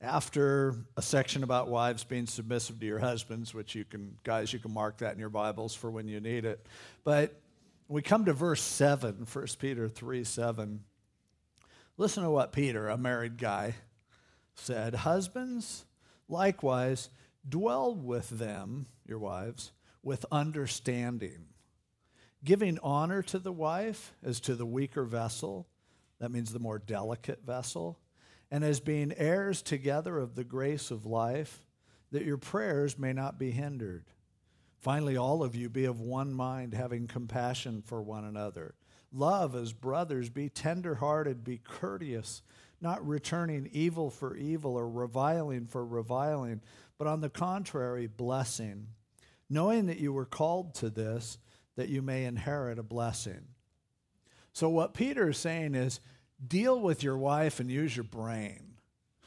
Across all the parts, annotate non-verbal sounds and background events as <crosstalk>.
after a section about wives being submissive to your husbands, which you can, guys, you can mark that in your Bibles for when you need it. But we come to verse 7, 1 Peter 3 7. Listen to what Peter, a married guy, said Husbands, likewise, dwell with them, your wives, with understanding, giving honor to the wife as to the weaker vessel. That means the more delicate vessel and as being heirs together of the grace of life, that your prayers may not be hindered. Finally, all of you be of one mind, having compassion for one another. Love as brothers, be tenderhearted, be courteous, not returning evil for evil or reviling for reviling, but on the contrary, blessing, knowing that you were called to this, that you may inherit a blessing. So, what Peter is saying is, deal with your wife and use your brain.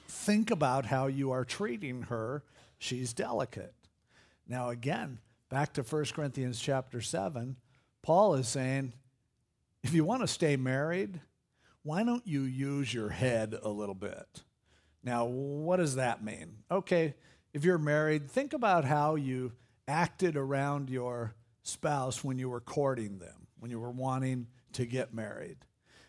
Think about how you are treating her. She's delicate. Now, again, back to 1 Corinthians chapter 7, Paul is saying, if you want to stay married, why don't you use your head a little bit? Now, what does that mean? Okay, if you're married, think about how you acted around your spouse when you were courting them, when you were wanting to get married.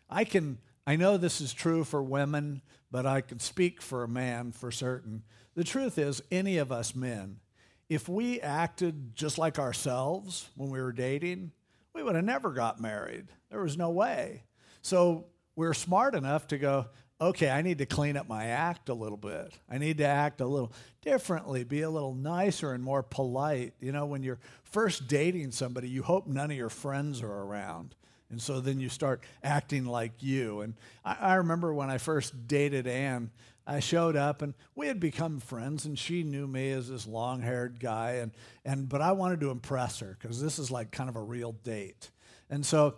I can I know this is true for women, but I can speak for a man for certain. The truth is, any of us men, if we acted just like ourselves when we were dating, we would have never got married. There was no way. So we're smart enough to go, okay, I need to clean up my act a little bit. I need to act a little differently, be a little nicer and more polite. You know, when you're first dating somebody, you hope none of your friends are around. And so then you start acting like you. And I, I, remember when I first dated Ann, I showed up and we had become friends, and she knew me as this long haired guy. And, and, but I wanted to impress her because this is like kind of a real date. And so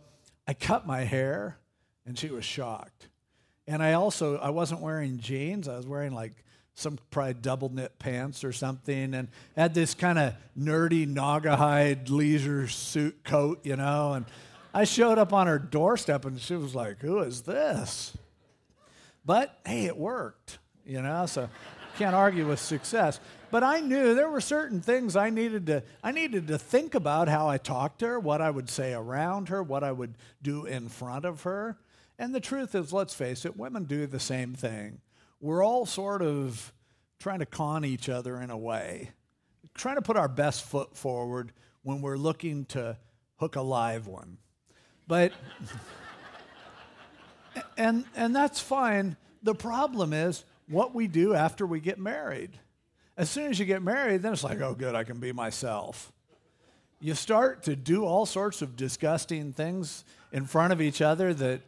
I cut my hair, and she was shocked. And I also, I wasn't wearing jeans, I was wearing like some probably double knit pants or something, and had this kind of nerdy Naugahyde leisure suit coat, you know, and I showed up on her doorstep and she was like, Who is this? But hey, it worked, you know, so can't argue with success. But I knew there were certain things I needed to I needed to think about how I talked to her, what I would say around her, what I would do in front of her. And the truth is, let's face it, women do the same thing. We're all sort of trying to con each other in a way, trying to put our best foot forward when we're looking to hook a live one. But, and, and that's fine. The problem is what we do after we get married. As soon as you get married, then it's like, oh, good, I can be myself. You start to do all sorts of disgusting things in front of each other that,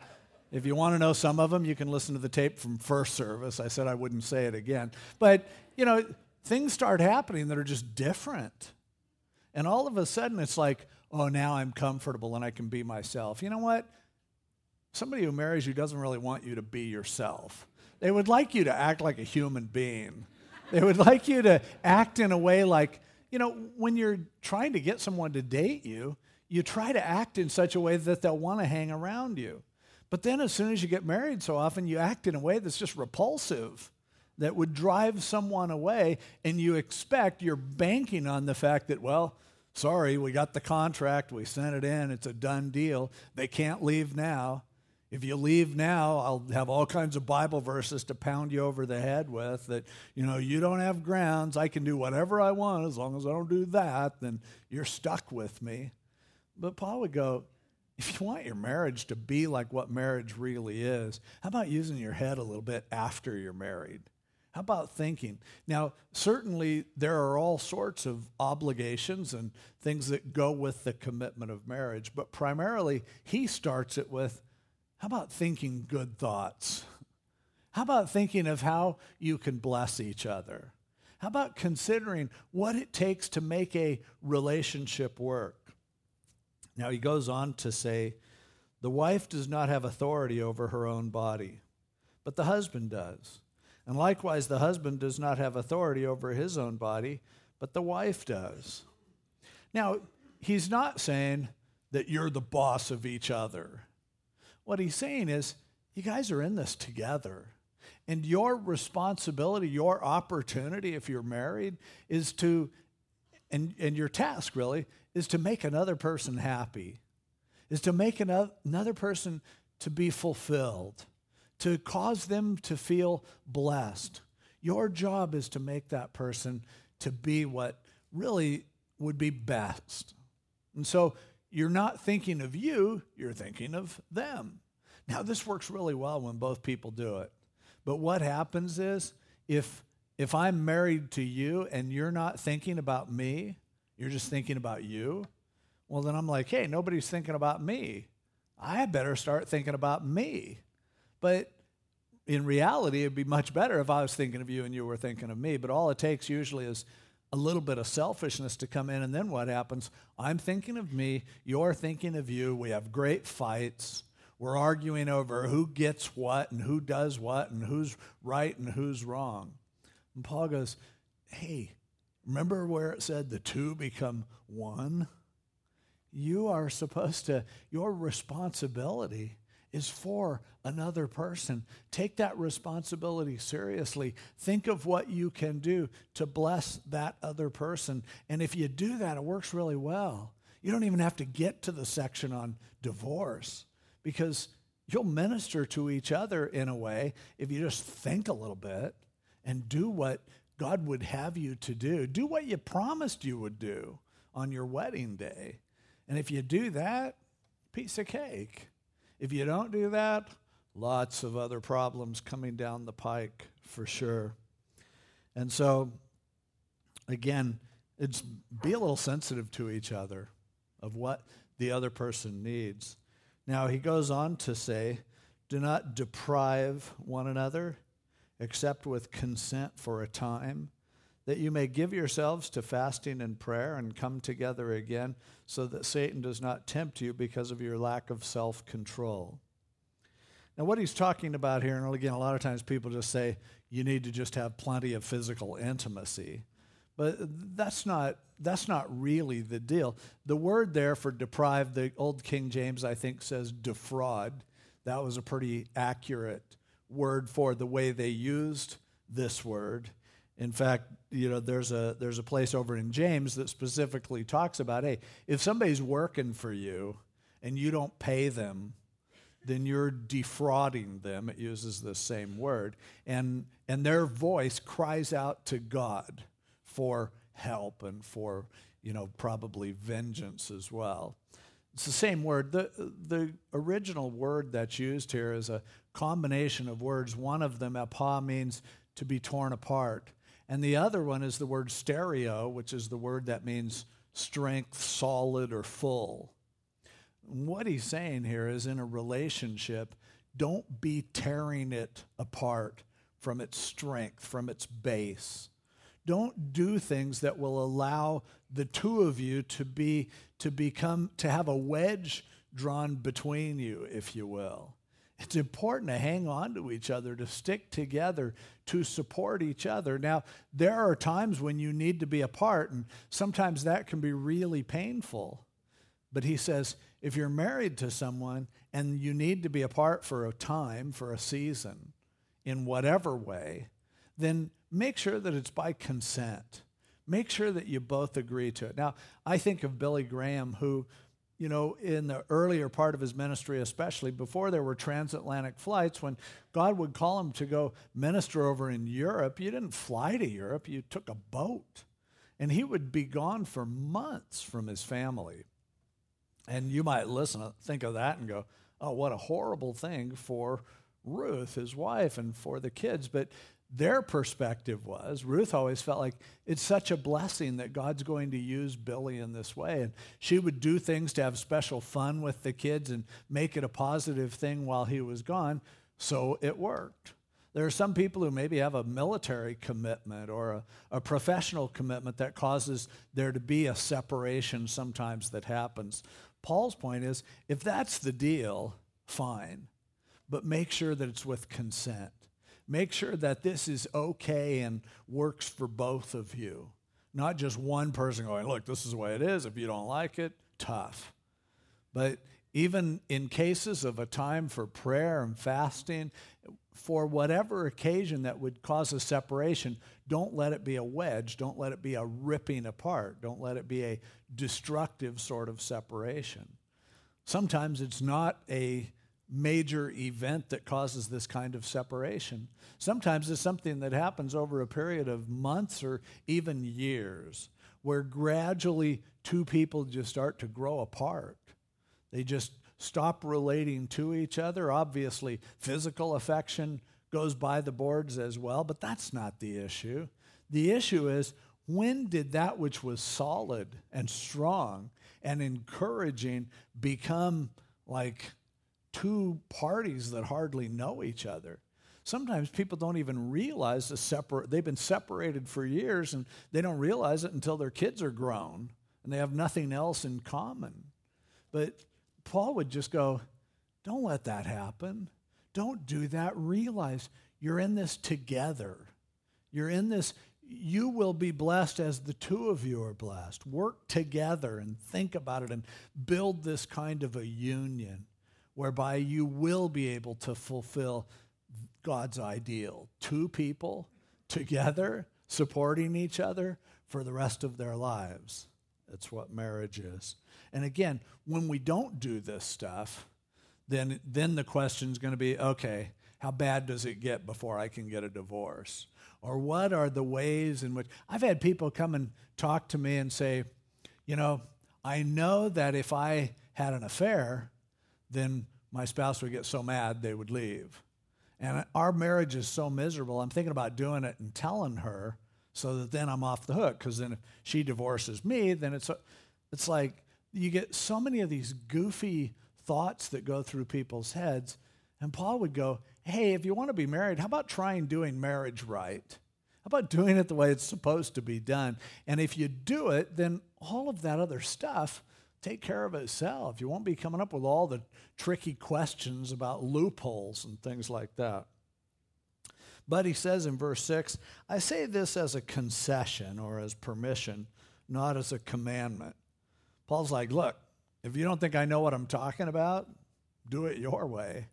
if you want to know some of them, you can listen to the tape from first service. I said I wouldn't say it again. But, you know, things start happening that are just different. And all of a sudden, it's like, oh, now I'm comfortable and I can be myself. You know what? Somebody who marries you doesn't really want you to be yourself. They would like you to act like a human being. They would like you to act in a way like, you know, when you're trying to get someone to date you, you try to act in such a way that they'll want to hang around you. But then as soon as you get married, so often you act in a way that's just repulsive, that would drive someone away, and you expect, you're banking on the fact that, well, Sorry, we got the contract, we sent it in, it's a done deal. They can't leave now. If you leave now, I'll have all kinds of Bible verses to pound you over the head with that, you know, you don't have grounds. I can do whatever I want as long as I don't do that, then you're stuck with me. But Paul would go, if you want your marriage to be like what marriage really is, how about using your head a little bit after you're married? How about thinking? Now, certainly there are all sorts of obligations and things that go with the commitment of marriage, but primarily he starts it with how about thinking good thoughts? How about thinking of how you can bless each other? How about considering what it takes to make a relationship work? Now, he goes on to say, the wife does not have authority over her own body, but the husband does. And likewise, the husband does not have authority over his own body, but the wife does. Now, he's not saying that you're the boss of each other. What he's saying is, you guys are in this together. And your responsibility, your opportunity, if you're married, is to, and, and your task really, is to make another person happy, is to make another, another person to be fulfilled, to cause them to feel blessed. Your job is to make that person to be what really would be best. And so you're not thinking of you, you're thinking of them. Now, this works really well when both people do it. But what happens is if, if I'm married to you and you're not thinking about me, you're just thinking about you, well, then I'm like, hey, nobody's thinking about me. I better start thinking about me. But in reality, it'd be much better if I was thinking of you and you were thinking of me. But all it takes usually is a little bit of selfishness to come in, and then what happens? I'm thinking of me, you're thinking of you. We have great fights. We're arguing over who gets what and who does what and who's right and who's wrong. And Paul goes, Hey, remember where it said the two become one? You are supposed to, your responsibility is for another person. Take that responsibility seriously. Think of what you can do to bless that other person. And if you do that, it works really well. You don't even have to get to the section on divorce because you'll minister to each other in a way if you just think a little bit and do what God would have you to do. Do what you promised you would do on your wedding day. And if you do that, piece of cake. If you don't do that, lots of other problems coming down the pike for sure. And so, again, it's be a little sensitive to each other of what the other person needs. Now, he goes on to say, do not deprive one another except with consent for a time that you may give yourselves to fasting and prayer and come together again, so that Satan does not tempt you because of your lack of self control. Now, what he's talking about here, and again, a lot of times people just say you need to just have plenty of physical intimacy. But that's not, that's not really the deal. The word there for deprive, the old King James, I think, says defraud. That was a pretty accurate word for the way they used this word. In fact, you know, there's a there's a place over in James that specifically talks about, hey, if somebody's working for you and you don't pay them, then you're defrauding them. It uses the same word. And and their voice cries out to God for help and for, you know, probably vengeance as well. It's the same word. The, the original word that's used here is a combination of words. One of them, apa, means to be torn apart. And the other one is the word stereo, which is the word that means strength, solid, or full. what he's saying here is in a relationship, don't be tearing it apart from its strength, from its base. Don't do things that will allow the two of you to be to become to have a wedge drawn between you, if you will. It's important to hang on to each other, to stick together, to support each other. Now, there are times when you need to be apart, and sometimes that can be really painful. But he says, if you're married to someone and you need to be apart for a time, for a season, in whatever way, then make sure that it's by consent. Make sure that you both agree to it. Now, I think of Billy Graham, who you know, in the earlier part of his ministry, especially before there were transatlantic flights, when God would call him to go minister over in Europe, you didn't fly to Europe, you took a boat. And he would be gone for months from his family. And you might listen, think of that and go, oh, what a horrible thing for Ruth, his wife, and for the kids. But their perspective was Ruth always felt like it's such a blessing that God's going to use Billy in this way. And she would do things to have special fun with the kids and make it a positive thing while he was gone. So it worked. There are some people who maybe have a military commitment or a, a professional commitment that causes there to be a separation sometimes that happens. Paul's point is if that's the deal, fine, but make sure that it's with consent make sure that this is okay and works for both of you. Not just one person going, look, this is the way it is. If you don't like it, tough. But even in cases of a time for prayer and fasting, for whatever occasion that would cause a separation, don't let it be a wedge. Don't let it be a ripping apart. Don't let it be a destructive sort of separation. Sometimes it's not a major event that causes this kind of separation. Sometimes it's something that happens over a period of months or even years, where gradually two people just start to grow apart. They just stop relating to each other. Obviously, physical affection goes by the boards as well, but that's not the issue. The issue is when did that which was solid and strong and encouraging become like two parties that hardly know each other? Sometimes people don't even realize the separate they've been separated for years and they don't realize it until their kids are grown and they have nothing else in common. But Paul would just go, Don't let that happen. Don't do that. Realize you're in this together. You're in this, you will be blessed as the two of you are blessed. Work together and think about it and build this kind of a union whereby you will be able to fulfill God's ideal. Two people together supporting each other for the rest of their lives. That's what marriage is. And again, when we don't do this stuff, then, then the question is going to be okay, how bad does it get before I can get a divorce? Or what are the ways in which I've had people come and talk to me and say, you know, I know that if I had an affair, then my spouse would get so mad they would leave. And our marriage is so miserable, I'm thinking about doing it and telling her so that then I'm off the hook. Because then if she divorces me, then it's, it's like you get so many of these goofy thoughts that go through people's heads. And Paul would go, Hey, if you want to be married, how about trying doing marriage right? How about doing it the way it's supposed to be done? And if you do it, then all of that other stuff take care of itself. You won't be coming up with all the tricky questions about loopholes and things like that. But he says in verse 6 I say this as a concession or as permission, not as a commandment. Paul's like, look, if you don't think I know what I'm talking about, do it your way.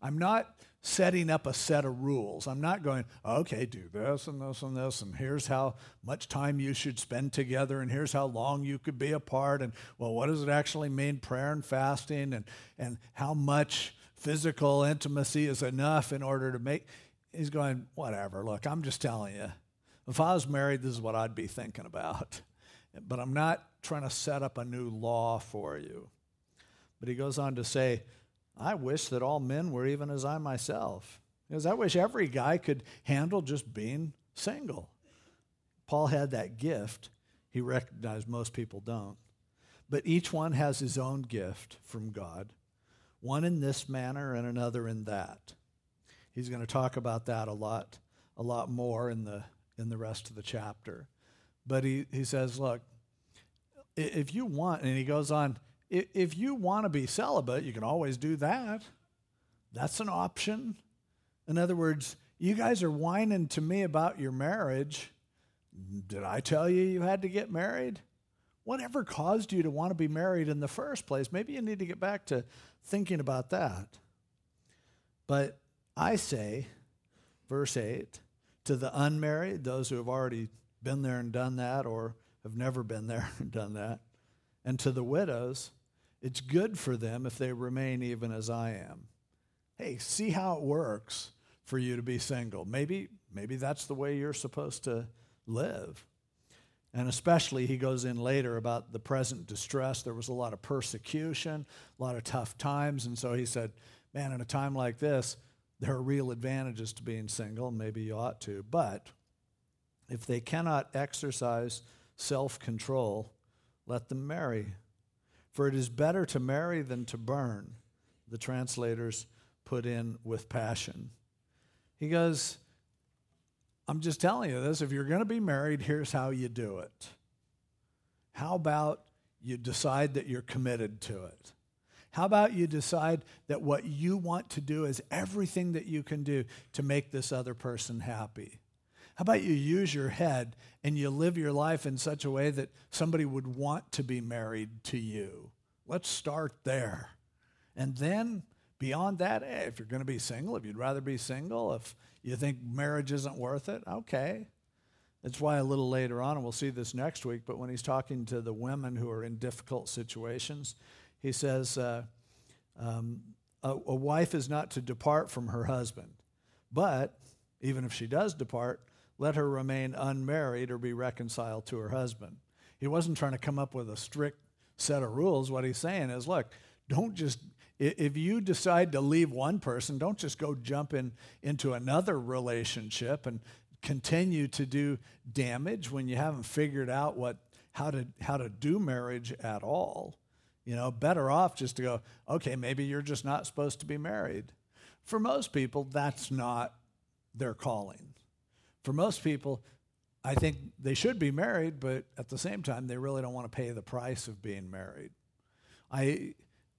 I'm not setting up a set of rules. I'm not going, okay, do this and this and this, and here's how much time you should spend together, and here's how long you could be apart, and well, what does it actually mean, prayer and fasting, and, and how much physical intimacy is enough in order to make. He's going, whatever, look, I'm just telling you. If I was married, this is what I'd be thinking about. But I'm not trying to set up a new law for you. But he goes on to say, I wish that all men were even as I myself. Because I wish every guy could handle just being single. Paul had that gift. He recognized most people don't. But each one has his own gift from God, one in this manner and another in that. He's going to talk about that a lot, a lot more in the in the rest of the chapter. But he, he says, look, if you want, and he goes on, if you want to be celibate, you can always do that. That's an option. In other words, you guys are whining to me about your marriage. Did I tell you you had to get married? Whatever caused you to want to be married in the first place? Maybe you need to get back to thinking about that. But I say, verse 8, to the unmarried, those who have already been there and done that, or have never been there <laughs> and done that, and to the widows, it's good for them if they remain even as I am. Hey, see how it works for you to be single. Maybe, maybe that's the way you're supposed to live. And especially, he goes in later about the present distress. There was a lot of persecution, a lot of tough times. And so he said, Man, in a time like this, there are real advantages to being single. Maybe you ought to. But if they cannot exercise self control, let them marry for it is better to marry than to burn, the translators put in with passion. He goes, I'm just telling you this. If you're going to be married, here's how you do it. How about you decide that you're committed to it? How about you decide that what you want to do is everything that you can do to make this other person happy? How about you use your head and you live your life in such a way that somebody would want to be married to you? Let's start there. And then beyond that, hey, if you're going to be single, if you'd rather be single, if you think marriage isn't worth it, okay. That's why a little later on, and we'll see this next week, but when he's talking to the women who are in difficult situations, he says, uh, um, a, a wife is not to depart from her husband, but even if she does depart, let her remain unmarried or be reconciled to her husband. He wasn't trying to come up with a strict set of rules. What he's saying is, look, don't just if you decide to leave one person, don't just go jump in, into another relationship and continue to do damage when you haven't figured out what how to how to do marriage at all. You know, better off just to go, okay, maybe you're just not supposed to be married. For most people, that's not their calling. For most people, I think they should be married, but at the same time, they really don't want to pay the price of being married. I,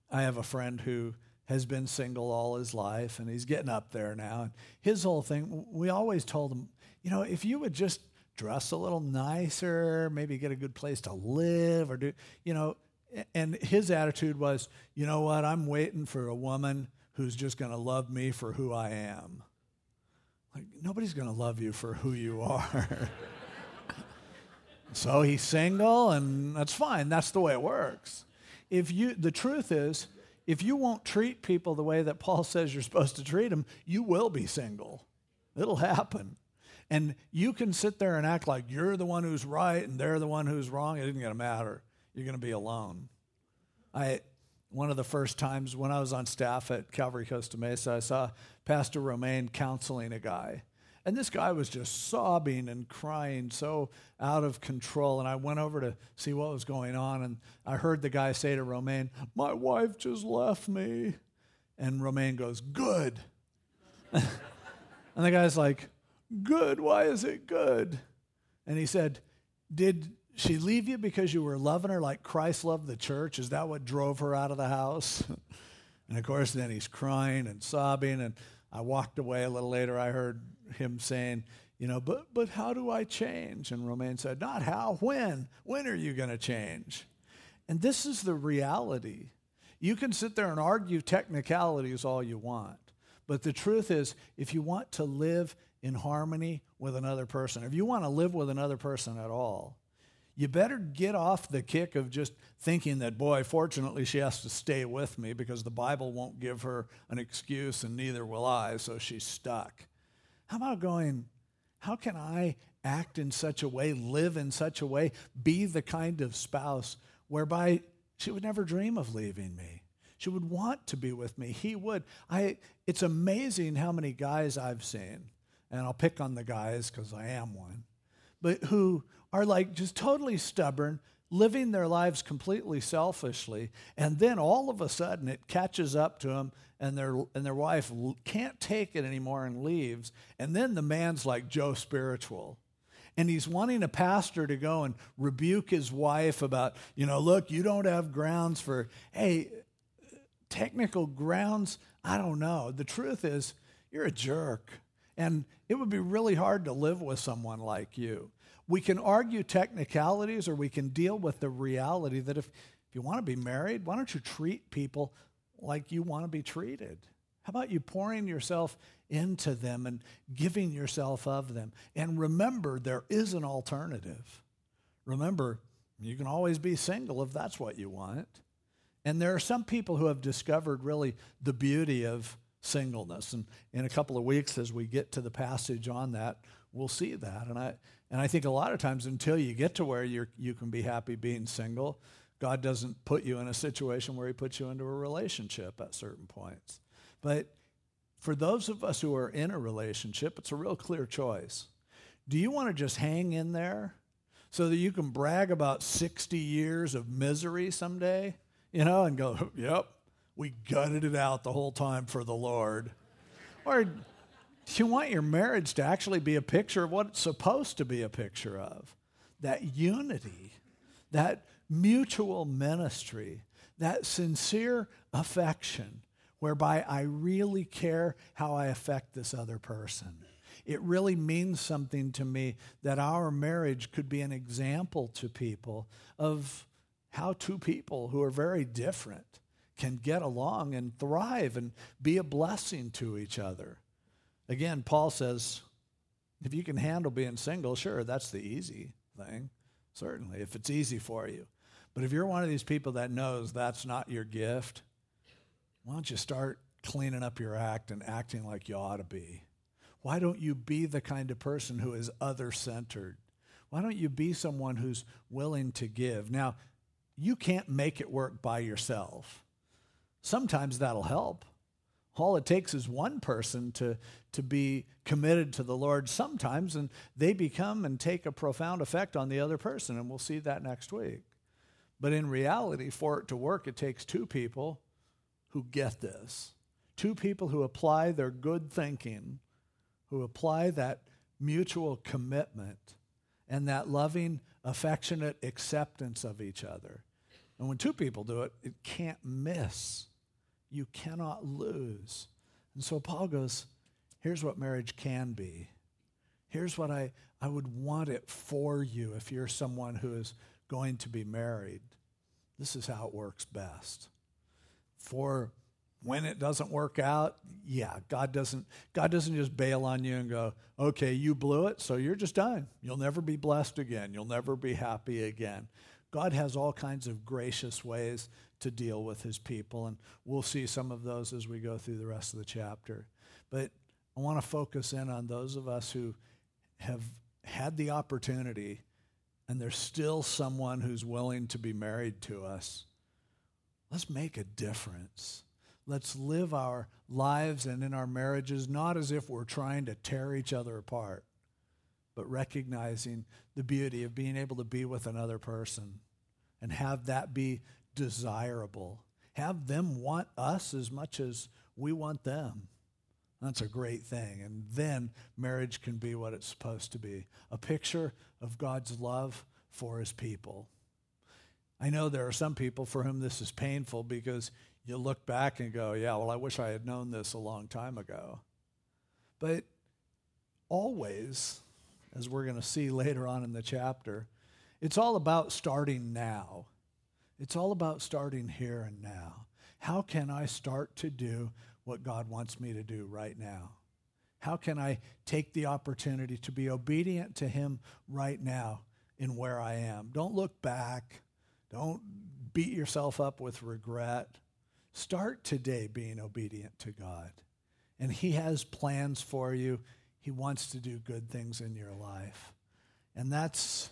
I have a friend who has been single all his life, and he's getting up there now. And his whole thing, we always told him, you know, if you would just dress a little nicer, maybe get a good place to live, or do, you know, and his attitude was, you know what, I'm waiting for a woman who's just going to love me for who I am. Like, nobody's going to love you for who you are. <laughs> so he's single, and that's fine. That's the way it works. If you, the truth is, if you won't treat people the way that Paul <laughs> says you're supposed to treat them, you will be single. It'll happen. And you can sit there and act like you're the one who's right and they're the one who's wrong. It isn't going to matter you're going to be alone. I, one of the first times when I was on staff at Calvary Costa Mesa, I saw Pastor Romaine counseling a guy. And this guy was just sobbing and crying, so out of control. And I went over to see what was going on. And I heard the guy say to Romaine, My wife just left me. And Romaine goes, Good. <laughs> and the guy's like, Good. Why is it good? And he said, Did she leave you because you were loving her like Christ loved the church? Is that what drove her out of the house? <laughs> and of course, then he's crying and sobbing. And I walked away a little later. I heard him saying, you know, but, but how do I change? And Romaine said, not how, when? When are you going to change? And this is the reality. You can sit there and argue technicalities all you want. But the truth is, if you want to live in harmony with another person, if you want to live with another person at all, you better get off the kick of just thinking that, boy, fortunately she has to stay with me because the Bible won't give her an excuse and neither will I, so she's stuck. How about going, how can I act in such a way, live in such a way, be the kind of spouse whereby she would never dream of leaving me? She would want to be with me. He would. I, it's amazing how many guys I've seen, and I'll pick on the guys because I am one, but who are like just totally stubborn, living their lives completely selfishly, and then all of a sudden it catches up to them and their and their wife can't take it anymore and leaves, and then the man's like Joe spiritual. And he's wanting a pastor to go and rebuke his wife about, you know, look, you don't have grounds for, hey, technical grounds, I don't know. The truth is, you're a jerk. And it would be really hard to live with someone like you. We can argue technicalities or we can deal with the reality that if, if you want to be married, why don't you treat people like you want to be treated? How about you pouring yourself into them and giving yourself of them? And remember, there is an alternative. Remember, you can always be single if that's what you want. And there are some people who have discovered really the beauty of singleness. And in a couple of weeks, as we get to the passage on that, we'll see that. And I, and I think a lot of times until you get to where you you can be happy being single, God doesn't put you in a situation where He puts you into a relationship at certain points. But for those of us who are in a relationship, it's a real clear choice. Do you want to just hang in there so that you can brag about 60 years of misery someday, you know, and go, <laughs> yep, we gutted it out the whole time for the Lord? Or you want your marriage to actually be a picture of what it's supposed to be a picture of that unity, that mutual ministry, that sincere affection, whereby I really care how I affect this other person. It really means something to me that our marriage could be an example to people of how two people who are very different can get along and thrive and be a blessing to each other. Again, Paul says, if you can handle being single, sure, that's the easy thing, certainly, if it's easy for you. But if you're one of these people that knows that's not your gift, why don't you start cleaning up your act and acting like you ought to be? Why don't you be the kind of person who is other centered? Why don't you be someone who's willing to give? Now, you can't make it work by yourself. Sometimes that'll help. All it takes is one person to, to be committed to the Lord sometimes, and they become and take a profound effect on the other person, and we'll see that next week. But in reality, for it to work, it takes two people who get this. Two people who apply their good thinking, who apply that mutual commitment and that loving, affectionate acceptance of each other. And when two people do it, it can't miss. You cannot lose. And so Paul goes, here's what marriage can be. Here's what I, I would want it for you if you're someone who is going to be married. This is how it works best. For when it doesn't work out, yeah, God doesn't God doesn't just bail on you and go, "Okay, you blew it, so you're just done. You'll never be blessed again. You'll never be happy again." God has all kinds of gracious ways to deal with his people, and we'll see some of those as we go through the rest of the chapter. But I want to focus in on those of us who have had the opportunity and there's still someone who's willing to be married to us. Let's make a difference. Let's live our lives and in our marriages not as if we're trying to tear each other apart, but recognizing the beauty of being able to be with another person and have that be desirable. Have them want us as much as we want them. That's a great thing. And then marriage can be what it's supposed to be a picture of God's love for his people. I know there are some people for whom this is painful because you look back and go, yeah, well, I wish I had known this a long time ago. But always, as we're going to see later on in the chapter, it's all about starting now. It's all about starting here and now. How can I start to do what God wants me to do right now? How can I take the opportunity to be obedient to Him right now in where I am? Don't look back. Don't beat yourself up with regret. Start today being obedient to God. And He has plans for you. He wants to do good things in your life. And that's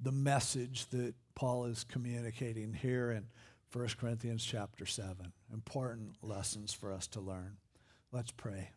the message that Paul is communicating here in 1 Corinthians chapter 7. Important lessons for us to learn. Let's pray.